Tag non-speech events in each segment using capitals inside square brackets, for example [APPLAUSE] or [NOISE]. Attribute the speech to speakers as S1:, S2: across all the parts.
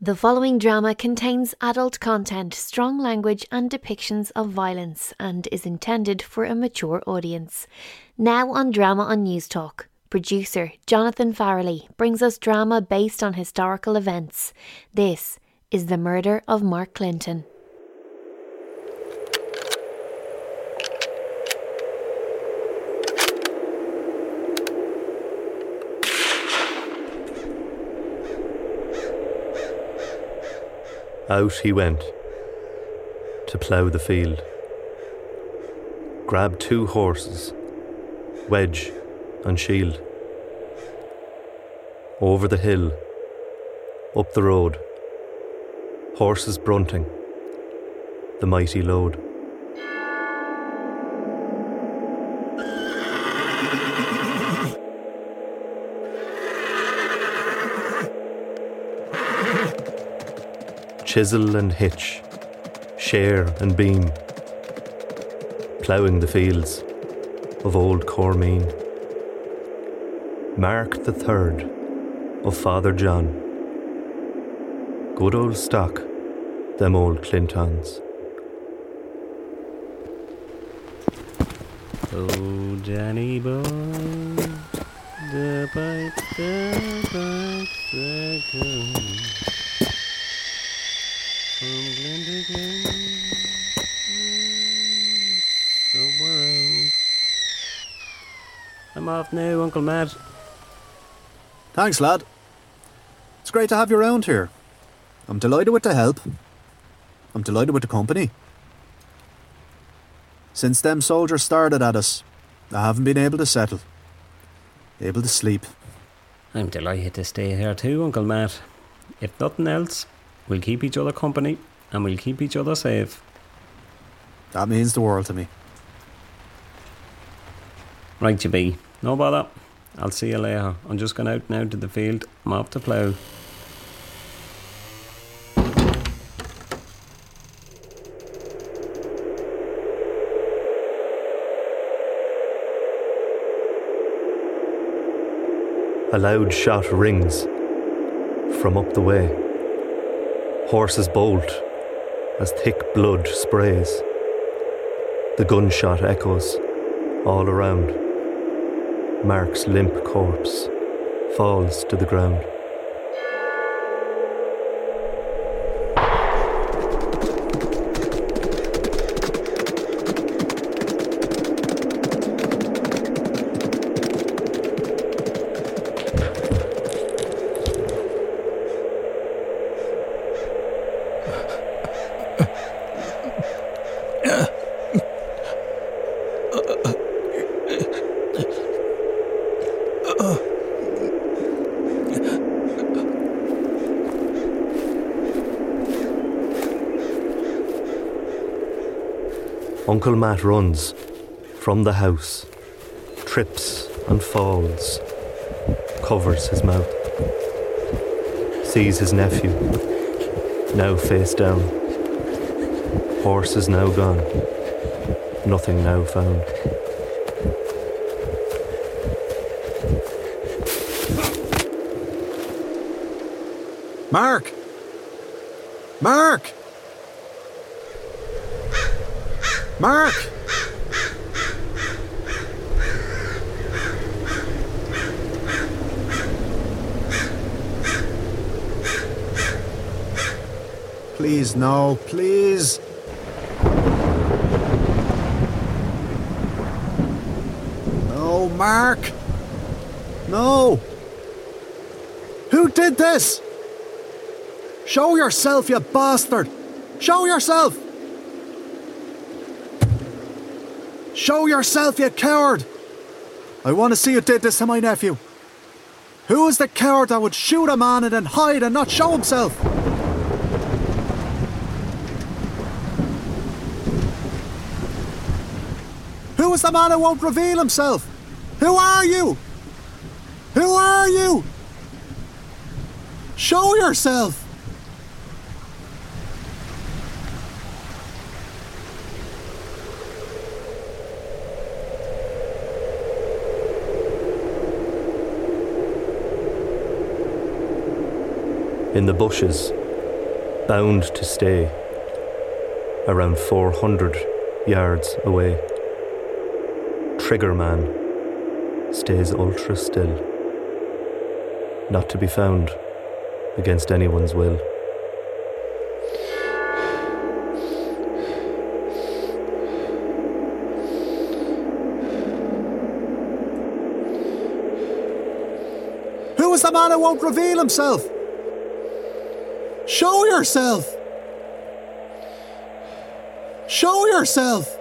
S1: The following drama contains adult content, strong language, and depictions of violence and is intended for a mature audience. Now on Drama on Newstalk, producer Jonathan Farrelly brings us drama based on historical events. This is The Murder of Mark Clinton.
S2: Out he went to plough the field. Grabbed two horses, wedge and shield. Over the hill, up the road, horses brunting, the mighty load. Chisel and hitch, share and beam, ploughing the fields of old Cormeen. Mark the third of Father John. Good old stock, them old Clintons.
S3: Oh, Danny boy, the pipe, the pipe, the come from Glen to Glen, somewhere else. I'm off now, Uncle Matt.
S4: Thanks, lad. It's great to have you around here. I'm delighted with the help. I'm delighted with the company. Since them soldiers started at us, I haven't been able to settle. Able to sleep.
S3: I'm delighted to stay here too, Uncle Matt. If nothing else, we'll keep each other company and we'll keep each other safe.
S4: That means the world to me.
S3: Right, you be. No bother. I'll see you later. I'm just going out now to the field. I'm off to plough.
S2: A loud shot rings from up the way. Horses bolt as thick blood sprays. The gunshot echoes all around. Mark's limp corpse falls to the ground. Uncle Matt runs from the house, trips and falls, covers his mouth, sees his nephew, now face down. Horse is now gone, nothing now found.
S4: Mark! Mark! Please, no, please. No, Mark! No! Who did this? Show yourself, you bastard! Show yourself! Show yourself, you coward! I want to see you did this to my nephew. Who is the coward that would shoot a man and then hide and not show himself? Who is the man who won't reveal himself? Who are you? Who are you? Show yourself!
S2: In the bushes, bound to stay around 400 yards away. Trigger Man stays ultra still, not to be found against anyone's will.
S4: Who is the man who won't reveal himself? Show yourself! Show yourself!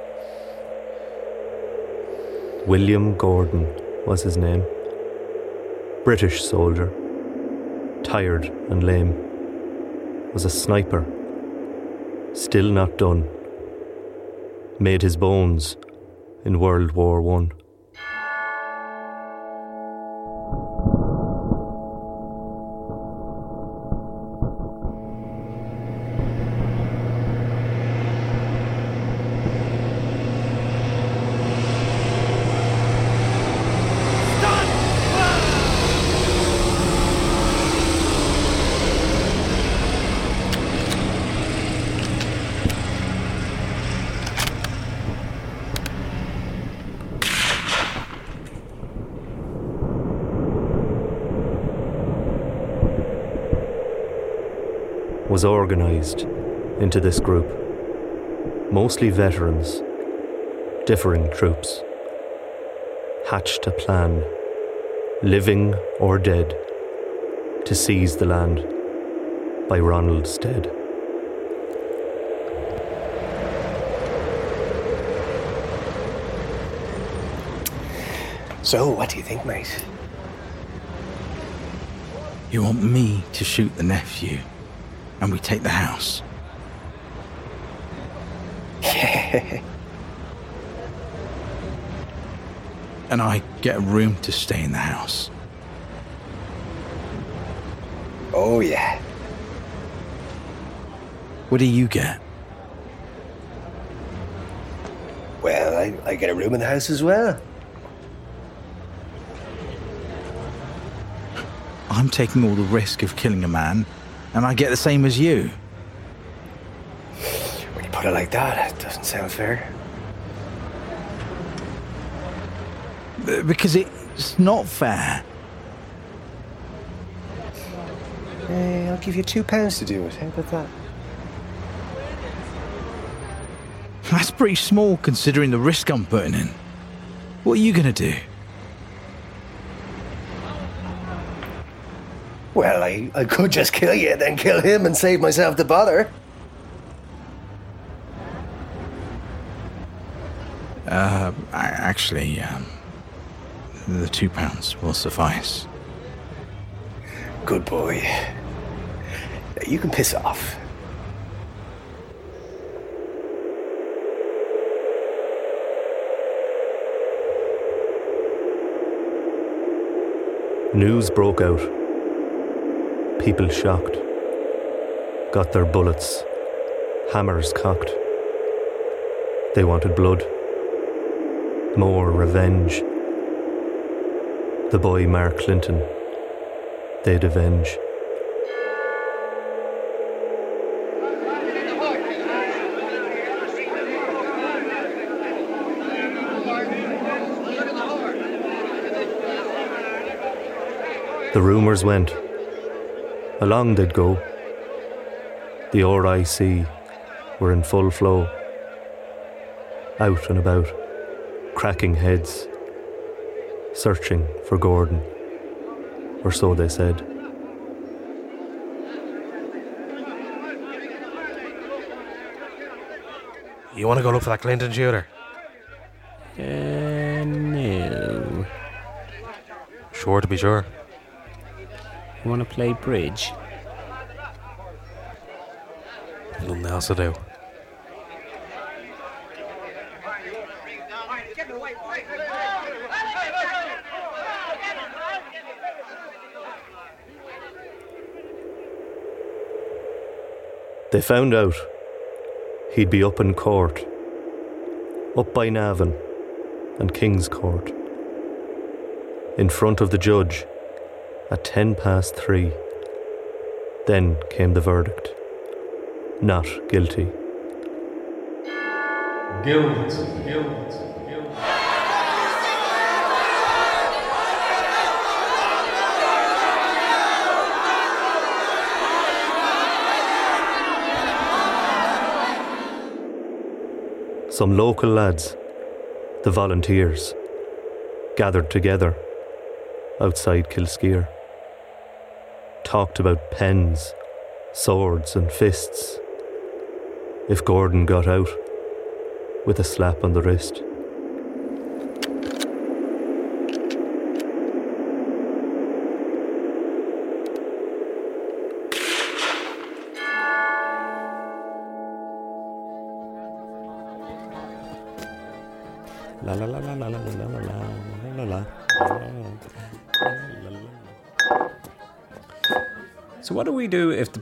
S2: William Gordon was his name. British soldier, tired and lame, was a sniper, still not done. Made his bones in World War One. was organised into this group. Mostly veterans, differing troops. Hatched a plan, living or dead, to seize the land by Ronald's Stead.
S5: So, what do you think, mate?
S6: You want me to shoot the nephew, and we take the house? [LAUGHS] and I get a room to stay in the house.
S5: Oh, yeah.
S6: What do you get?
S5: Well, I, I get a room in the house as well.
S6: I'm taking all the risk of killing a man, and I get the same as you.
S5: When you put it like that, it doesn't sound fair.
S6: Because it's not fair.
S5: Eh, I'll give you two pounds to do it. How about that?
S6: That's pretty small considering the risk I'm putting in. What are you gonna do?
S5: Well, I, I could just kill you, then kill him and save myself the bother.
S6: Uh, a- actually, um, the two pounds will suffice.
S5: Good boy. You can piss off.
S2: News broke out. People shocked. Got their bullets, hammers cocked. They wanted blood. More revenge. The boy Mark Clinton. They'd avenge. The rumours went. Along they'd go. The RIC were in full flow. Out and about, cracking heads, searching for Gordon. Or so they said.
S7: You want to go look for that Clinton shooter?
S3: Uh, no.
S7: Sure to be sure.
S3: You want to play bridge?
S7: Nothing else to do.
S2: They found out he'd be up in court, up by Navan and Kingscourt, in front of the judge at ten past three. Then came the verdict not guilty. Guilty, guilty. Some local lads, the volunteers, gathered together outside Kilskyre, talked about pens, swords, and fists. If Gordon got out, with a slap on the wrist.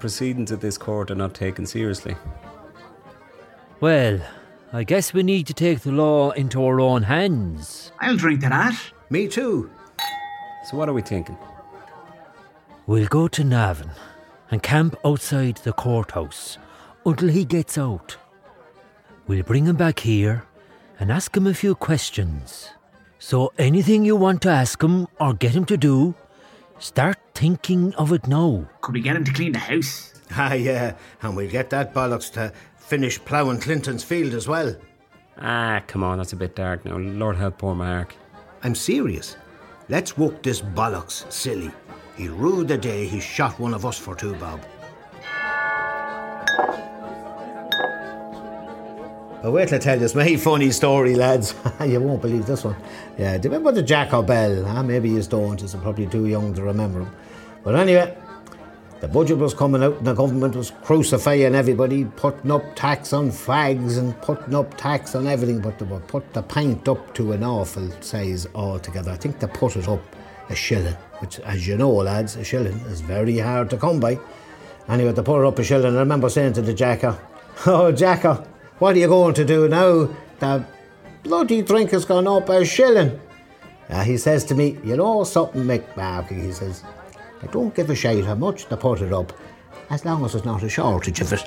S3: Proceedings of this court are not taken seriously?
S8: Well, I guess we need to take the law into our own hands.
S9: I'll drink to that.
S5: Me too.
S3: So what are we thinking?
S8: We'll go to Navan and camp outside the courthouse until he gets out. We'll bring him back here and ask him a few questions. So anything you want to ask him or get him to do, start thinking of it now.
S9: Could we get him to clean the house? [LAUGHS]
S5: Ah, yeah, and we'll get that bollocks to finish ploughing Clinton's field as well.
S3: Ah, come on, that's a bit dark now. Lord help poor Mark.
S5: I'm serious. Let's walk this bollocks silly. He'll rue the day he shot one of us for two bob. But wait till I tell you this my [LAUGHS] funny story, lads. [LAUGHS] you won't believe this one. Yeah, do you remember the Jack Bell? Ah, maybe you don't, you're probably too young to remember him. But anyway, the budget was coming out and the government was crucifying everybody, putting up tax on fags and putting up tax on everything, but they would put the pint up to an awful size altogether. I think they put it up a shilling, which, as you know, lads, a shilling is very hard to come by. Anyway, they put it up a shilling. I remember saying to the Jacker, [LAUGHS] Oh, Jacker, what are you going to do now? The bloody drink has gone up a shilling. Uh, he says to me, You know something, Mick Markey, he says, I don't give a shite how much they put it up, as long as there's not a shortage of it.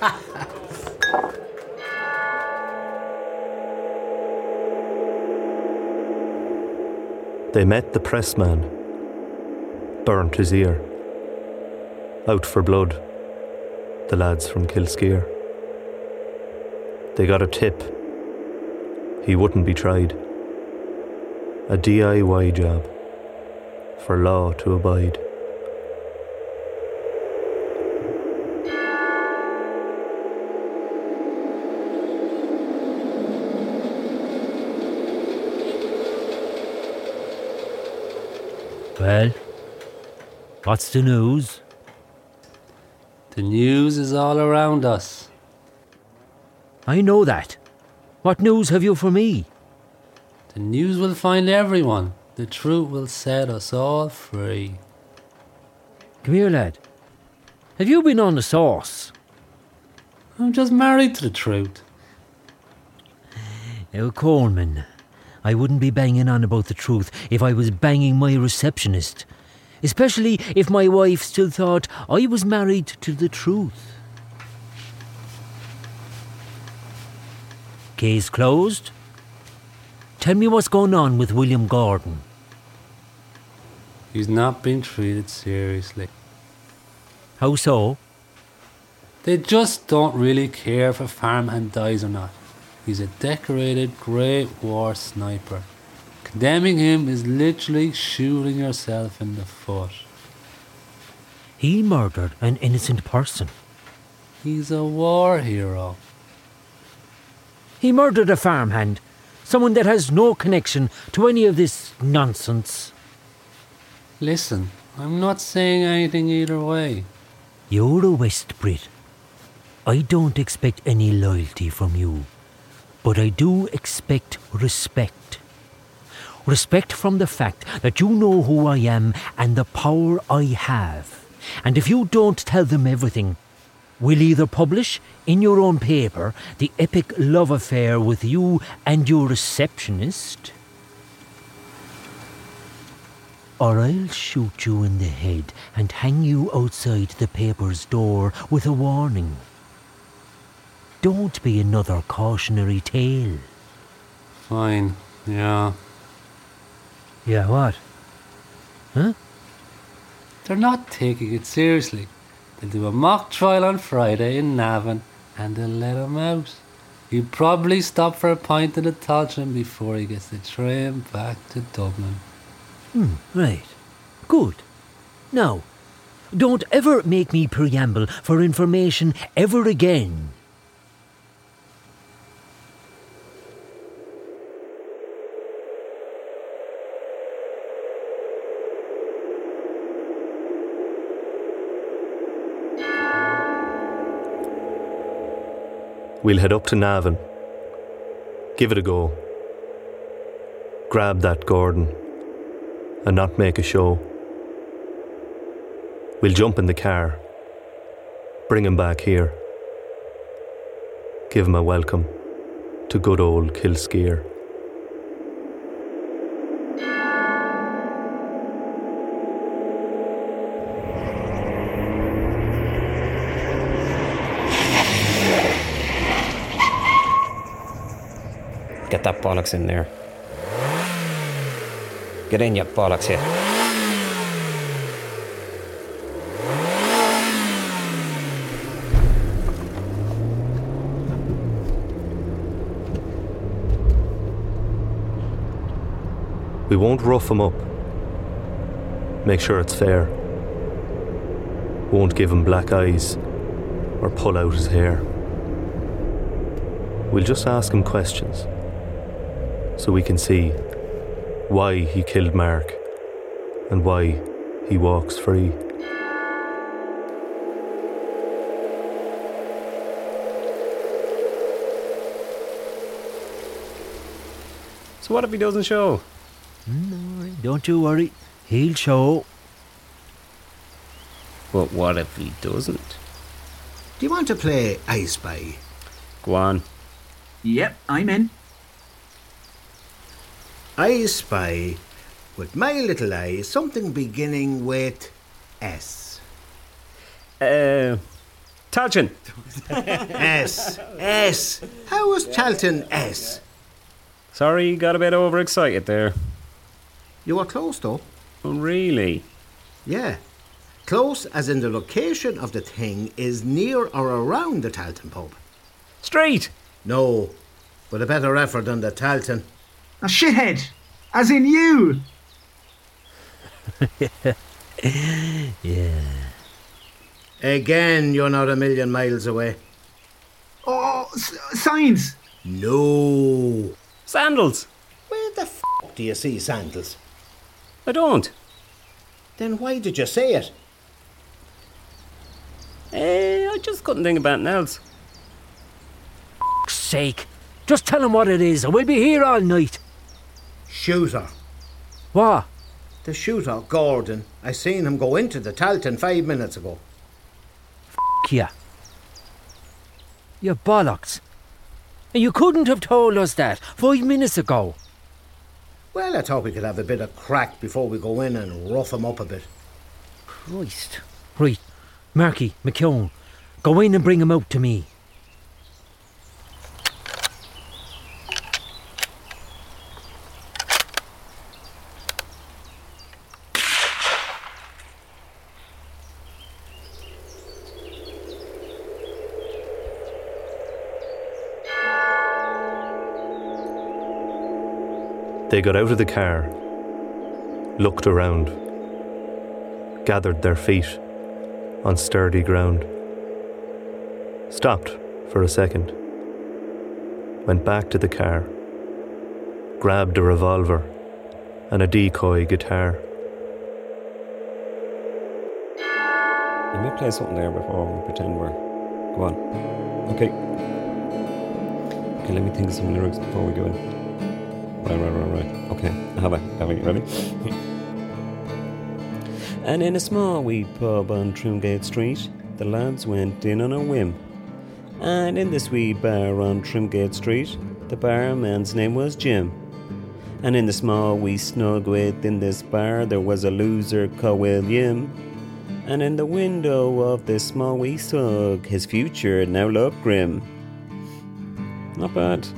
S5: [LAUGHS]
S2: They met the pressman, burnt his ear. Out for blood, the lads from Kilskyre. They got a tip. He wouldn't be tried. A DIY job for law to abide.
S8: Well, what's the news?
S10: The news is all around us.
S8: I know that. What news have you for me?
S10: The news will find everyone. The truth will set us all free.
S8: Come here, lad. Have you been on the sauce?
S10: I'm just married to the truth.
S8: Oh, now, Coleman, I wouldn't be banging on about the truth if I was banging my receptionist. Especially if my wife still thought I was married to the truth. Case closed? Tell me what's going on with William Gordon.
S10: He's not been treated seriously.
S8: How so?
S10: They just don't really care if a farmhand dies or not. He's a decorated Great War sniper. Condemning him is literally shooting yourself in the foot.
S8: He murdered an innocent person.
S10: He's a war hero.
S8: He murdered a farmhand, someone that has no connection to any of this nonsense.
S10: Listen, I'm not saying anything either way.
S8: You're a West Brit. I don't expect any loyalty from you, but I do expect respect. Respect from the fact that you know who I am and the power I have. And if you don't tell them everything, we'll either publish in your own paper the epic love affair with you and your receptionist, or I'll shoot you in the head and hang you outside the paper's door with a warning. Don't be another cautionary tale.
S10: Fine, yeah.
S8: Yeah, what? Huh?
S10: They're not taking it seriously. They'll do a mock trial on Friday in Navan and they'll let him out. He'll probably stop for a pint in the Tolchin before he gets the train back to Dublin.
S8: Hmm, right. Good. Now, don't ever make me preamble for information ever again.
S2: We'll head up to Navan. Give it a go. Grab that Gordon and not make a show. We'll jump in the car. Bring him back here. Give him a welcome to good old Kilskyre.
S3: Get that bollocks in there. Get in, you bollocks here.
S2: We won't rough him up. Make sure it's fair. Won't give him black eyes or pull out his hair. We'll just ask him questions so we can see why he killed Mark and why he walks free.
S3: So what if he doesn't show?
S8: No, don't you worry. He'll show.
S3: But what if he doesn't?
S5: Do you want to play I Spy?
S3: Go on.
S9: Yep, I'm in.
S5: I spy with my little eye something beginning with S.
S3: Uh, Talchin.
S5: S. S. How was Charlton S?
S3: Sorry, got a bit overexcited there.
S5: You were close though.
S3: Oh, really?
S5: Yeah. Close as in the location of the thing is near or around the Talton pub.
S3: Street.
S5: No, but a better effort than the Talton.
S9: A shithead. As in you. [LAUGHS]
S8: Yeah.
S5: Again, you're not a million miles away.
S9: Oh, s- signs.
S5: No.
S3: Sandals.
S5: Where the f do you see sandals?
S3: I don't.
S5: Then why did you say it?
S3: Eh, I just couldn't think about anything else.
S8: Sake. Just tell him what it is, and we'll be here all night.
S5: Shooter.
S8: What?
S5: The shooter, Gordon. I seen him go into the Talton five minutes ago.
S8: Yeah. You bollocks. And you couldn't have told us that five minutes ago.
S5: Well, I thought we could have a bit of crack before we go in and rough him up a bit.
S8: Christ. Right. Marky, McKeown, go in and bring him out to me.
S2: They got out of the car, looked around, gathered their feet on sturdy ground, stopped for a second, went back to the car, grabbed a revolver and a decoy guitar.
S3: Let me play something there before we pretend we're. Go on. Okay. Okay, let me think of some lyrics before we go in. Right, right, right, right. Okay, have it. Have it. Ready? and in a small wee pub on Trimgate Street, the lads went in on a whim. And in this wee bar on Trimgate Street, the barman's name was Jim. And in the small wee snug within this bar, there was a loser called William. And in the window of this small wee snug, his future now looked grim. Not bad.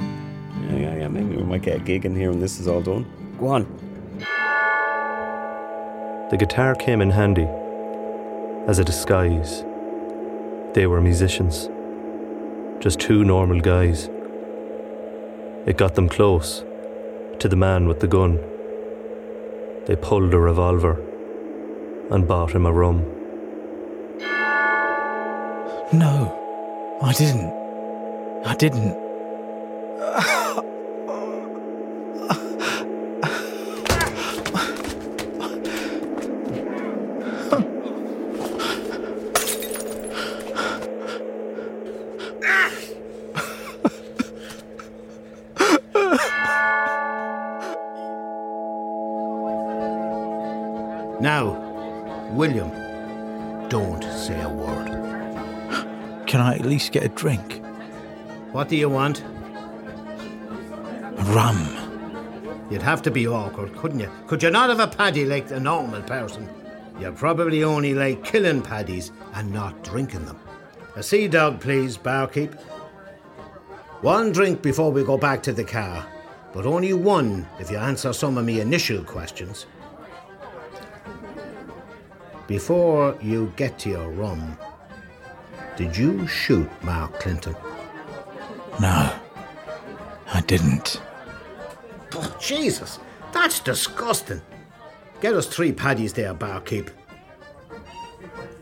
S3: Maybe we might get a gig in here when this is all done. Go on.
S2: The guitar came in handy as a disguise. They were musicians, just two normal guys. It got them close to the man with the gun. They pulled a revolver and bought him a rum.
S6: No, I didn't. I didn't. Get a drink?
S5: What do you want?
S6: Rum.
S5: You'd have to be awkward, couldn't you? Could you not have a paddy like a normal person? You probably only like killing paddies and not drinking them. A sea dog, please, barkeep. One drink before we go back to the car, but only one if you answer some of me initial questions. Before you get to your rum, did you shoot Mark Clinton?
S6: No, I didn't.
S5: Oh, Jesus, that's disgusting. Get us three paddies there, barkeep.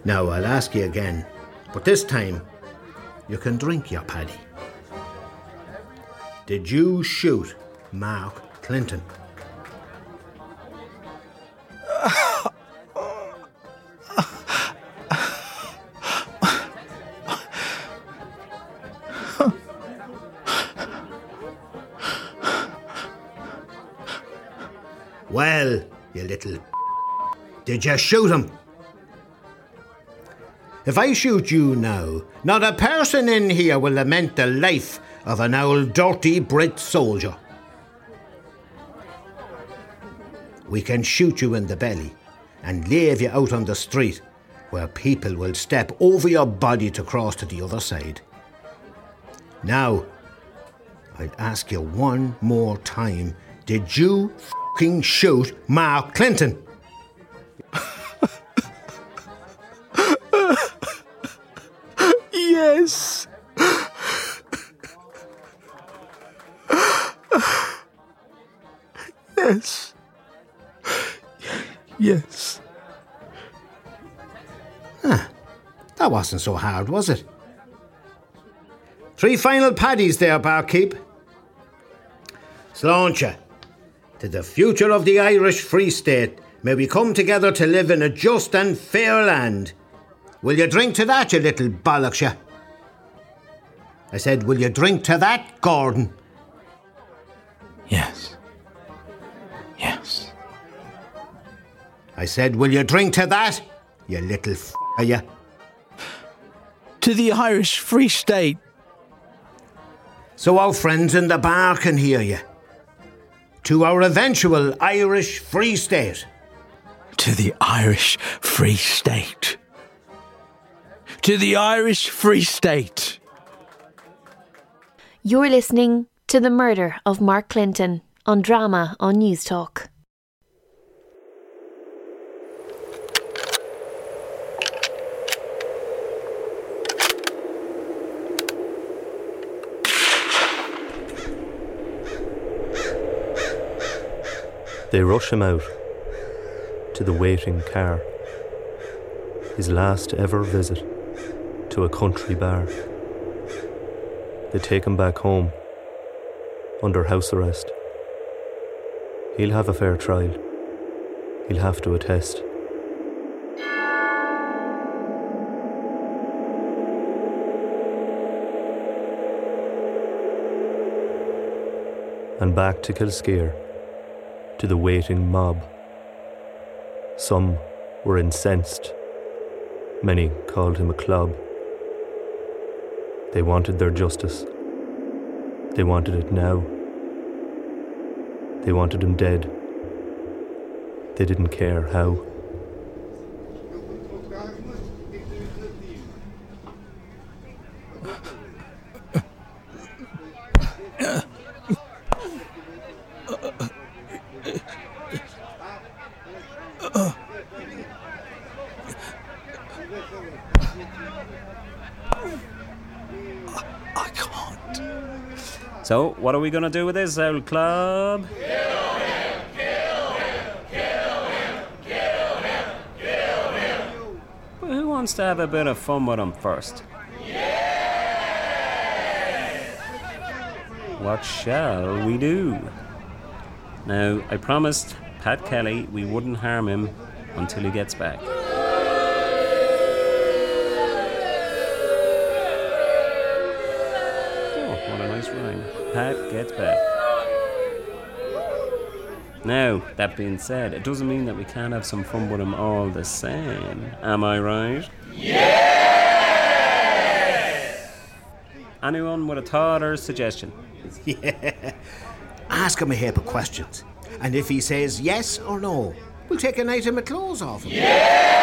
S5: Now, I'll ask you again, but this time you can drink your paddy. Did you shoot Mark Clinton? Did you shoot him? If I shoot you now, not a person in here will lament the life of an old dirty Brit soldier. We can shoot you in the belly and leave you out on the street where people will step over your body to cross to the other side. Now, I'd ask you one more time did you fing shoot Mark Clinton?
S6: Yes. yes. Yes.
S5: That wasn't so hard, was it? Three final paddies there, barkeep. Sláinte, to the future of the Irish Free State, may we come together to live in a just and fair land. Will you drink to that, you little bollocks, you? I said, will you drink to that, Gordon?
S6: Yes. Yes.
S5: I said, will you drink to that, you little f***, you?
S6: To the Irish Free State.
S5: So our friends in the bar can hear you. To our eventual Irish Free State.
S6: To the Irish Free State. To the Irish Free State.
S1: You're listening to The Murder of Mark Clinton on Drama on Newstalk.
S2: They rush him out to the waiting car. His last ever visit to a country bar. They take him back home under house arrest. He'll have a fair trial. He'll have to attest. And back to Kilskyre to the waiting mob. Some were incensed. Many called him a clob. They wanted their justice. They wanted it now. They wanted him dead. They didn't care how.
S3: We going to do with this old club? Well, Who wants to have a bit of fun with him first? What shall we do? Now, I promised Pat Kelly we wouldn't harm him until he gets back. Pat gets back. Now, that being said, it doesn't mean that we can't have some fun with them all the same. Am I right? Yes! Anyone with a thought or suggestion? [LAUGHS]
S5: Yeah. Ask him a heap of questions. And if he says yes or no, we'll take an item of clothes off him.
S3: Done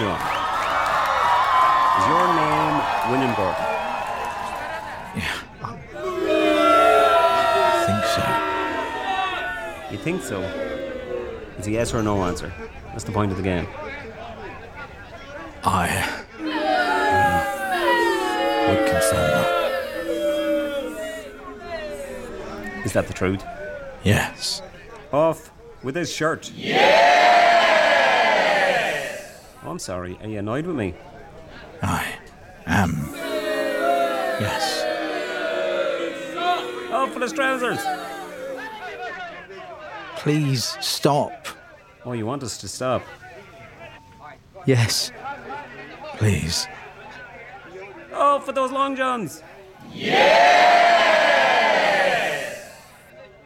S3: and done. Is your name William Gordon?
S6: think so.
S3: You think so? It's a yes or no answer. That's the point of the game.
S6: I would confirm that.
S3: Is that the truth?
S6: Yes.
S3: Off with his shirt. Oh, Oh, I'm sorry. Are you annoyed with me?
S6: I am. Yes.
S3: Oh, Off with his trousers.
S6: Please stop.
S3: Oh, you want us to stop?
S6: Yes. Please.
S3: Oh, for those long johns.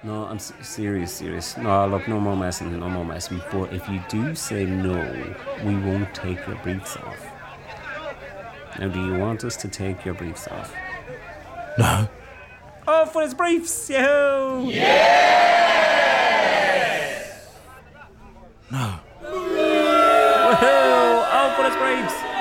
S3: No, I'm serious, serious. No, look, no more messing, no more messing. But if you do say no, we won't take your briefs off. Now, do you want us to take your briefs off?
S6: No.
S3: Oh, for his briefs! Yahoo!
S6: No.
S3: Woohoo! Oh, for his briefs!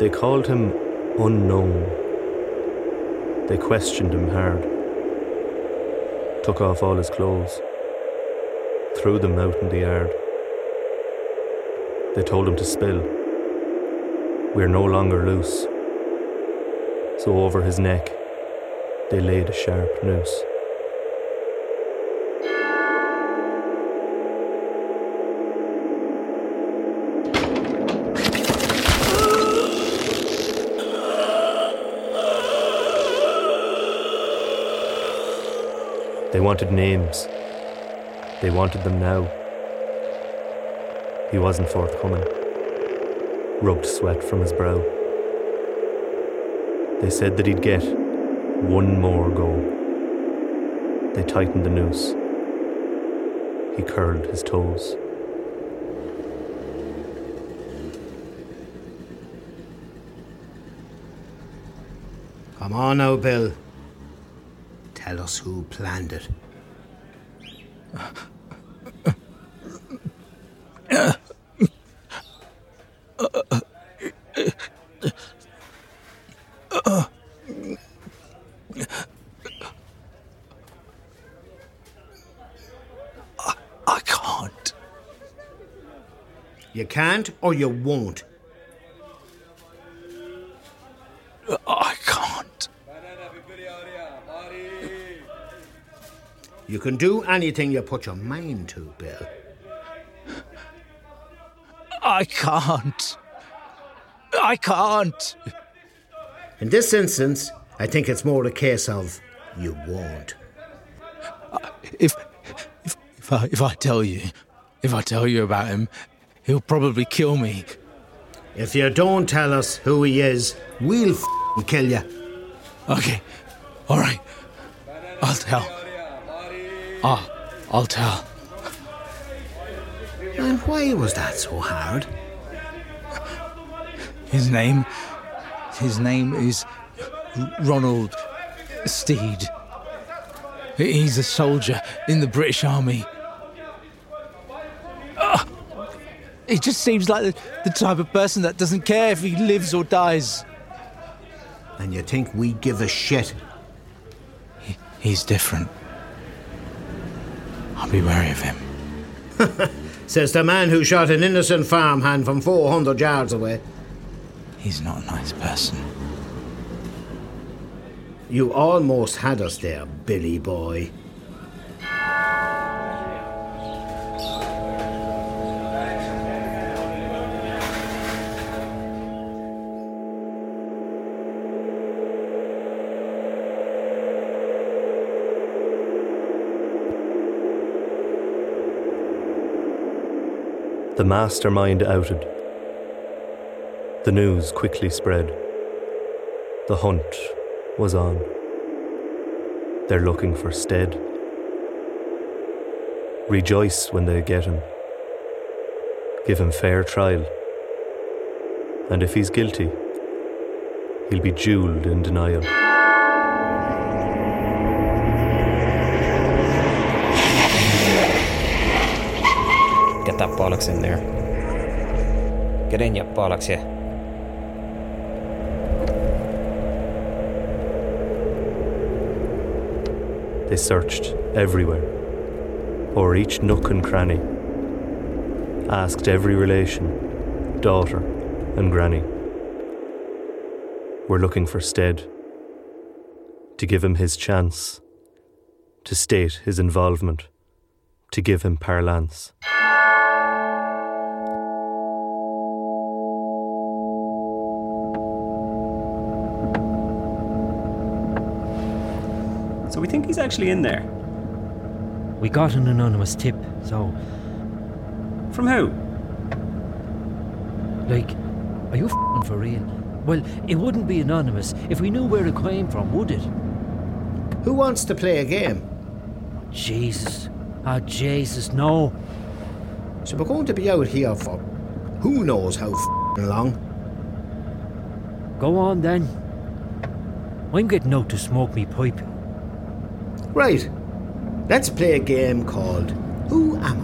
S2: They called him unknown. They questioned him hard. Took off all his clothes. Threw them out in the yard. They told him to spill. We're no longer loose. So over his neck, they laid a sharp noose. Wanted names. They wanted them now. He wasn't forthcoming. Rubbed sweat from his brow. They said that he'd get one more go. They tightened the noose. He curled his toes.
S5: Come on now, Bill. Tell us who planned it.
S6: I can't.
S5: You can't or you won't.
S6: I can't.
S5: You can do anything you put your mind to, Bill.
S6: I can't. I can't.
S5: In this instance, I think it's more a case of you won't.
S6: If if if I if I tell you, if I tell you about him, he'll probably kill me.
S5: If you don't tell us who he is, we'll kill you.
S6: Okay. All right. I'll tell. Ah, I'll tell.
S5: And why was that so hard?
S6: His name. His name is Ronald Steed. He's a soldier in the British Army. Ah, he just seems like the, the type of person that doesn't care if he lives or dies.
S5: And you think we give a shit?
S6: He's different. Be wary of him. [LAUGHS]
S5: Says the man who shot an innocent farmhand from 400 yards away.
S6: He's not a nice person.
S5: You almost had us there, Billy boy.
S2: The mastermind outed. The news quickly spread. The hunt was on. They're looking for Stead. Rejoice when they get him. Give him fair trial. And if he's guilty, he'll be jeweled in denial.
S3: That bollocks in there. Get in, you bollocks, yeah.
S2: They searched everywhere, or each nook and cranny, asked every relation, daughter, and granny. We're looking for Stead, to give him his chance, to state his involvement, to give him parlance.
S3: So we think he's actually in there.
S8: We got an anonymous tip, so.
S3: From who?
S8: Like, are you f***ing for real? Well, it wouldn't be anonymous if we knew where it came from, would it?
S5: Who wants to play a game?
S8: Jesus. Ah, Jesus, no.
S5: So we're going to be out here for who knows how f***ing long.
S8: Go on then. I'm getting out to smoke me pipe.
S5: Right. Let's play a game called Who Am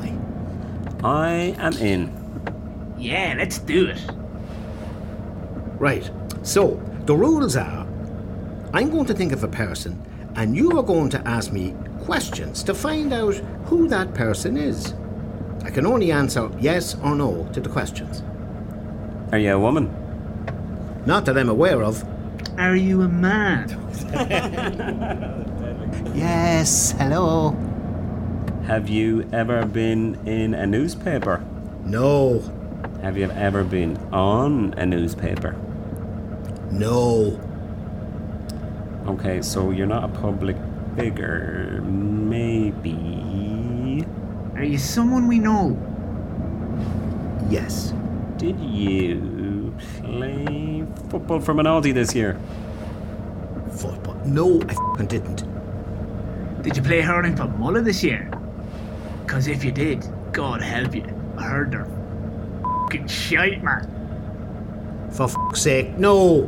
S5: I?
S3: I am in.
S9: Yeah, let's do it.
S5: Right. So, the rules are I'm going to think of a person, and you are going to ask me questions to find out who that person is. I can only answer yes or no to the questions.
S3: Are you a woman?
S5: Not that I'm aware of.
S9: Are you a man? [LAUGHS]
S5: Yes, hello.
S3: Have you ever been in a newspaper?
S5: No,
S3: Have you ever been on a newspaper?
S5: no,
S3: Okay, so you're not a public figure. Maybe.
S9: Are you someone we know?
S5: yes.
S3: Did you play football for Minaldi this year?
S5: Football. No, I didn't.
S9: Did you play hurling for Muller this year? Because if you did, God help you. I heard they're fucking shite, man.
S5: For f***'s sake, no.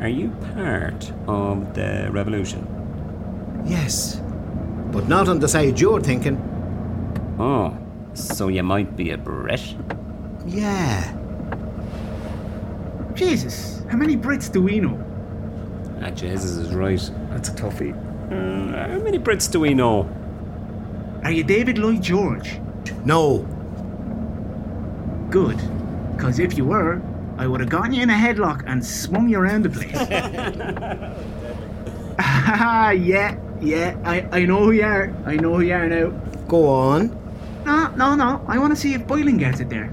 S3: Are you part of the revolution?
S5: Yes. But not on the side you're thinking.
S3: Oh, so you might be a Brit?
S5: Yeah.
S9: Jesus, how many Brits do we know?
S3: Ah, Jesus is right. That's a toughie. Uh, how many Brits do we know?
S9: Are you David Lloyd George?
S5: No.
S9: Good. Because if you were, I would have gotten you in a headlock and swung you around the place. [LAUGHS] Ah, yeah, yeah, I, I know who you are. I know who you are now.
S5: Go on.
S9: No, no, no. I want to see if Boylan gets it there.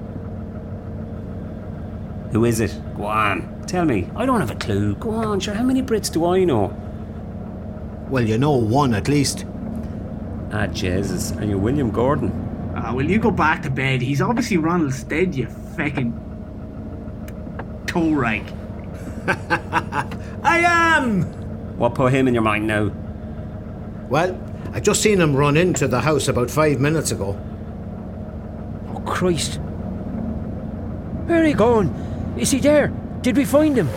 S3: Who is it? Go on. Tell me. I don't have a clue. Go on, sure. How many Brits do I know?
S5: Well, you know one at least.
S3: Ah, Jesus. Are you William Gordon?
S9: Ah, will you go back to bed? He's obviously Ronald Stead, you feckin' toe rag. [LAUGHS]
S5: I am!
S3: What put him in your mind now?
S5: Well, I just seen him run into the house about five minutes ago.
S8: Oh, Christ. Where are he going? Is he there? Did we find him?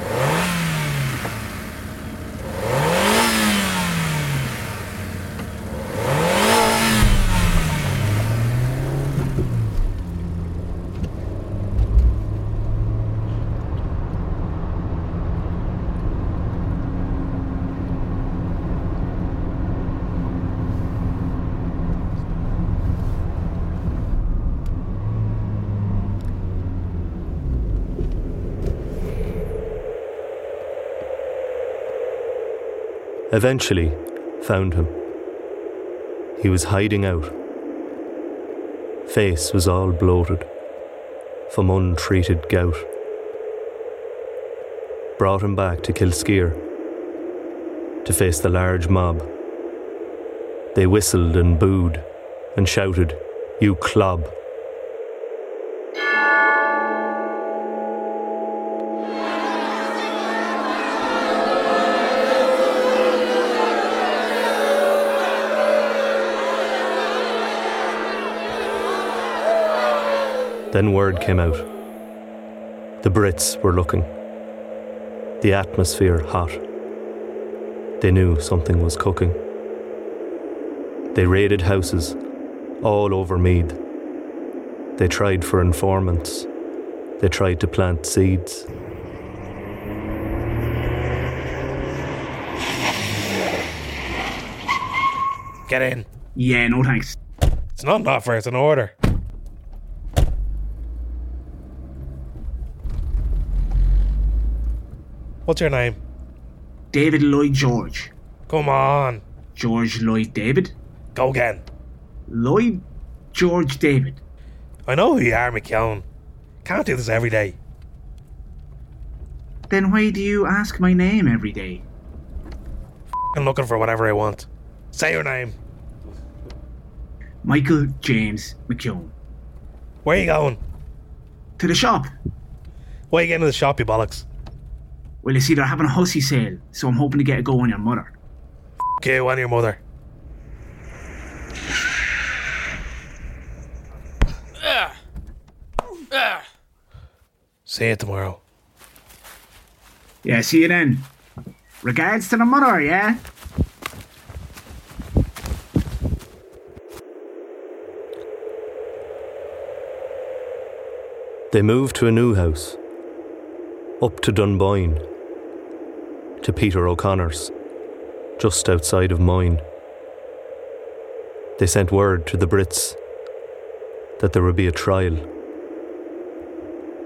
S2: Eventually, found him. He was hiding out. Face was all bloated from untreated gout. Brought him back to Kilskyre to face the large mob. They whistled and booed and shouted, You clob. Then word came out. The Brits were looking. The atmosphere hot. They knew something was cooking. They raided houses all over Meath. They tried for informants. They tried to plant seeds.
S7: Get in.
S9: Yeah, no thanks.
S7: It's not an offer, it's an order. What's your name?
S9: David Lloyd George.
S7: Come on.
S9: George Lloyd David?
S7: Go again.
S9: Lloyd George David.
S7: I know who you are, McKeown. Can't do this every day.
S9: Then why do you ask my name every day?
S7: I'm looking for whatever I want. Say your name.
S9: Michael James McKeown.
S7: Where are you going?
S9: To the shop.
S7: Why are you getting to the shop, you bollocks?
S9: Well, you see, they're having a hussy sale, so I'm hoping to get a go on your mother.
S7: Okay, you and your mother. See you tomorrow.
S9: Yeah, see you then. Regards to the mother, yeah?
S2: They moved to a new house, up to Dunboyne, to Peter O'Connor's, just outside of Moyne. They sent word to the Brits that there would be a trial.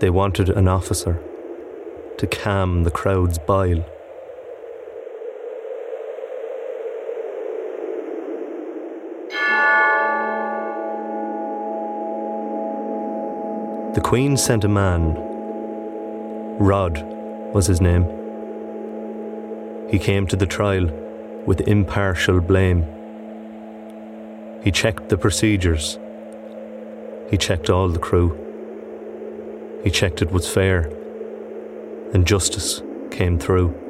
S2: They wanted an officer to calm the crowd's bile. The Queen sent a man. Rod was his name. He came to the trial with impartial blame. He checked the procedures. He checked all the crew. He checked it was fair. And justice came through.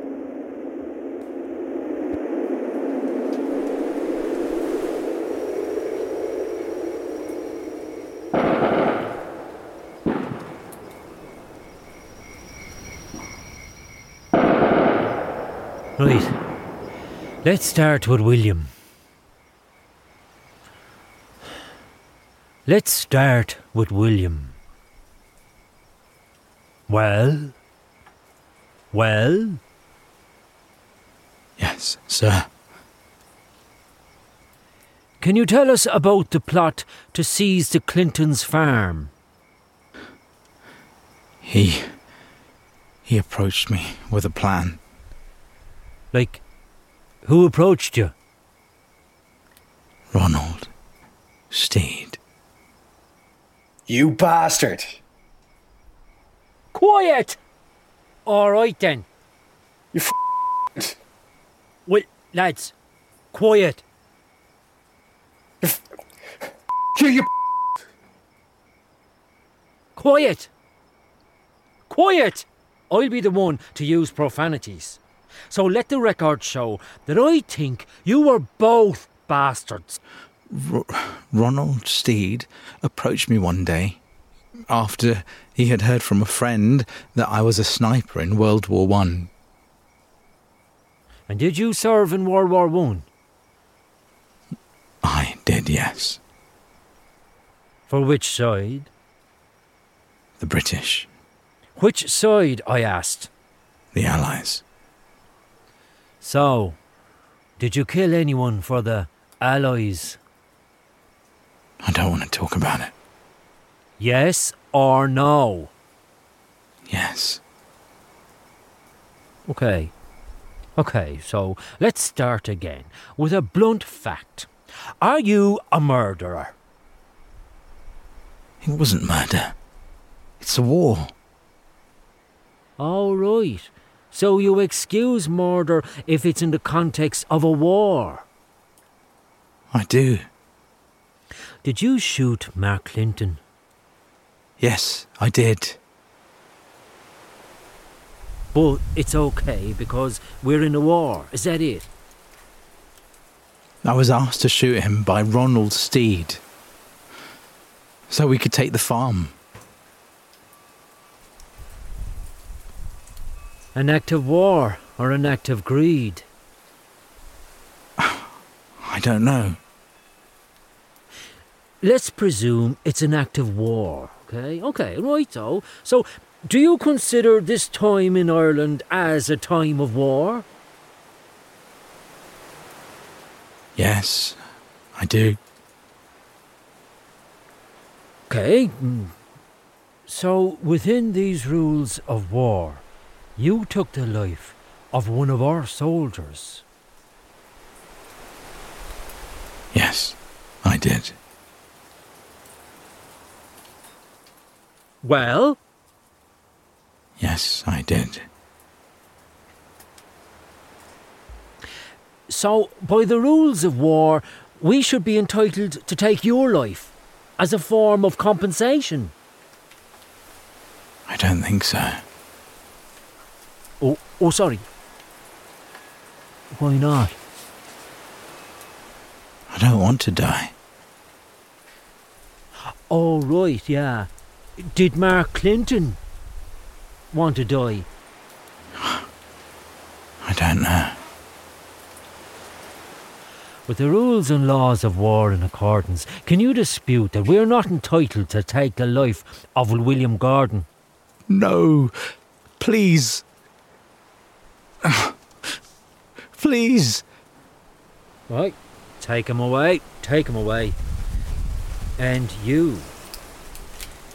S8: Right. Let's start with William. Let's start with William. Well? Well?
S6: Yes, sir.
S8: Can you tell us about the plot to seize the Clintons' farm?
S6: He. He approached me with a plan.
S8: Like, who approached you?
S6: Ronald. stayed.
S11: You bastard!
S8: Quiet! All right then.
S11: You f-
S8: Well, lads, quiet.
S11: you, you
S8: Quiet! Quiet! I'll be the one to use profanities. So let the record show that I think you were both bastards.
S6: R- Ronald Steed approached me one day after he had heard from a friend that I was a sniper in World War One.
S8: And did you serve in World War One?
S6: I did, yes.
S8: For which side?
S6: The British,
S8: Which side, I asked.
S6: the Allies.
S8: So, did you kill anyone for the Allies?
S6: I don't want to talk about it.
S8: Yes or no?
S6: Yes.
S8: Okay. Okay, so let's start again with a blunt fact. Are you a murderer?
S6: It wasn't murder. It's a war.
S8: All right. So you excuse murder if it's in the context of a war.
S6: I do.
S8: Did you shoot Mark Clinton?
S6: Yes, I did.
S8: But it's okay because we're in a war. Is that it?
S6: I was asked to shoot him by Ronald Steed. So we could take the farm.
S8: An act of war or an act of greed? [SIGHS]
S6: I don't know.
S8: Let's presume it's an act of war. Okay, okay, right so. So, do you consider this time in Ireland as a time of war?
S6: Yes, I do.
S8: Okay. mm. So, within these rules of war, you took the life of one of our soldiers.
S6: Yes, I did.
S8: Well,
S6: Yes, I did.
S8: so by the rules of war, we should be entitled to take your life as a form of compensation.
S6: I don't think so.
S8: Oh, sorry. Why not?
S6: I don't want to die.
S8: Oh, right, yeah. Did Mark Clinton want to die?
S6: I don't know.
S8: With the rules and laws of war in accordance, can you dispute that we're not entitled to take the life of William Gordon?
S6: No, please. [SIGHS] Please.
S8: Right, take him away, take him away. And you.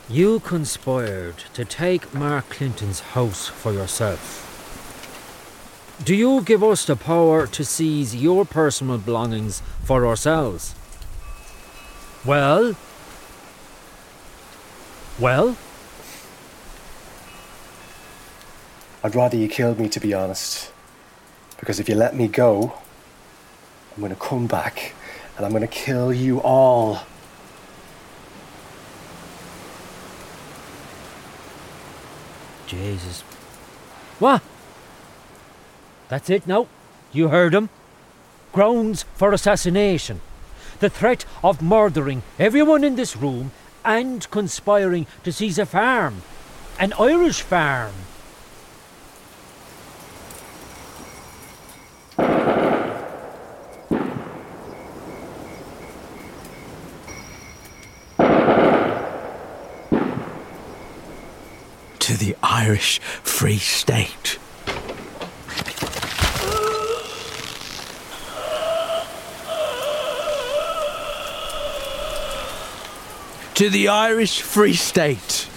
S8: You conspired to take Mark Clinton's house for yourself. Do you give us the power to seize your personal belongings for ourselves? Well? Well?
S11: I'd rather you killed me, to be honest. Because if you let me go, I'm going to come back and I'm going to kill you all.
S8: Jesus. What? That's it now. You heard him. Grounds for assassination. The threat of murdering everyone in this room and conspiring to seize a farm. An Irish farm.
S6: Irish Free State. To the Irish Free State.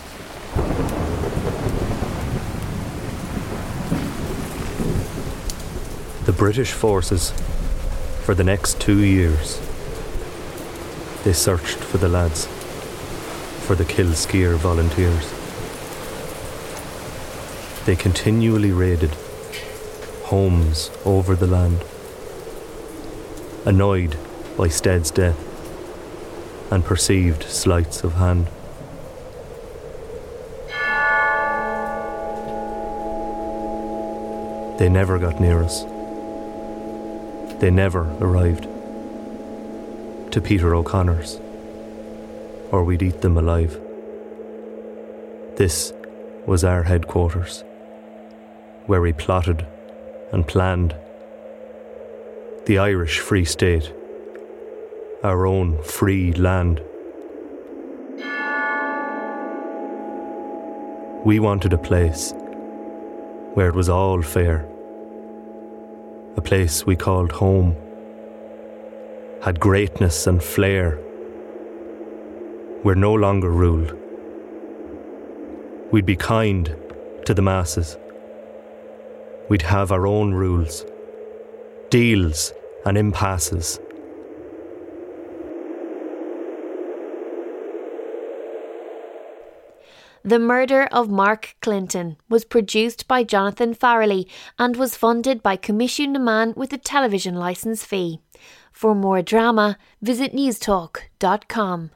S2: The British forces, for the next two years, they searched for the lads, for the Kilskyre volunteers. They continually raided homes over the land, annoyed by Stead's death and perceived sleights of hand. They never got near us. They never arrived to Peter O'Connor's, or we'd eat them alive. This was our headquarters, where we plotted and planned. The Irish Free State, our own free land. We wanted a place where it was all fair, a place we called home, had greatness and flair. We're no longer ruled. We'd be kind to the masses. We'd have our own rules, deals and impasses.
S1: The Murder of Mark Clinton was produced by Jonathan Farrelly and was funded by Coimisiún na Meán with a television licence fee. For more drama, visit newstalk.com.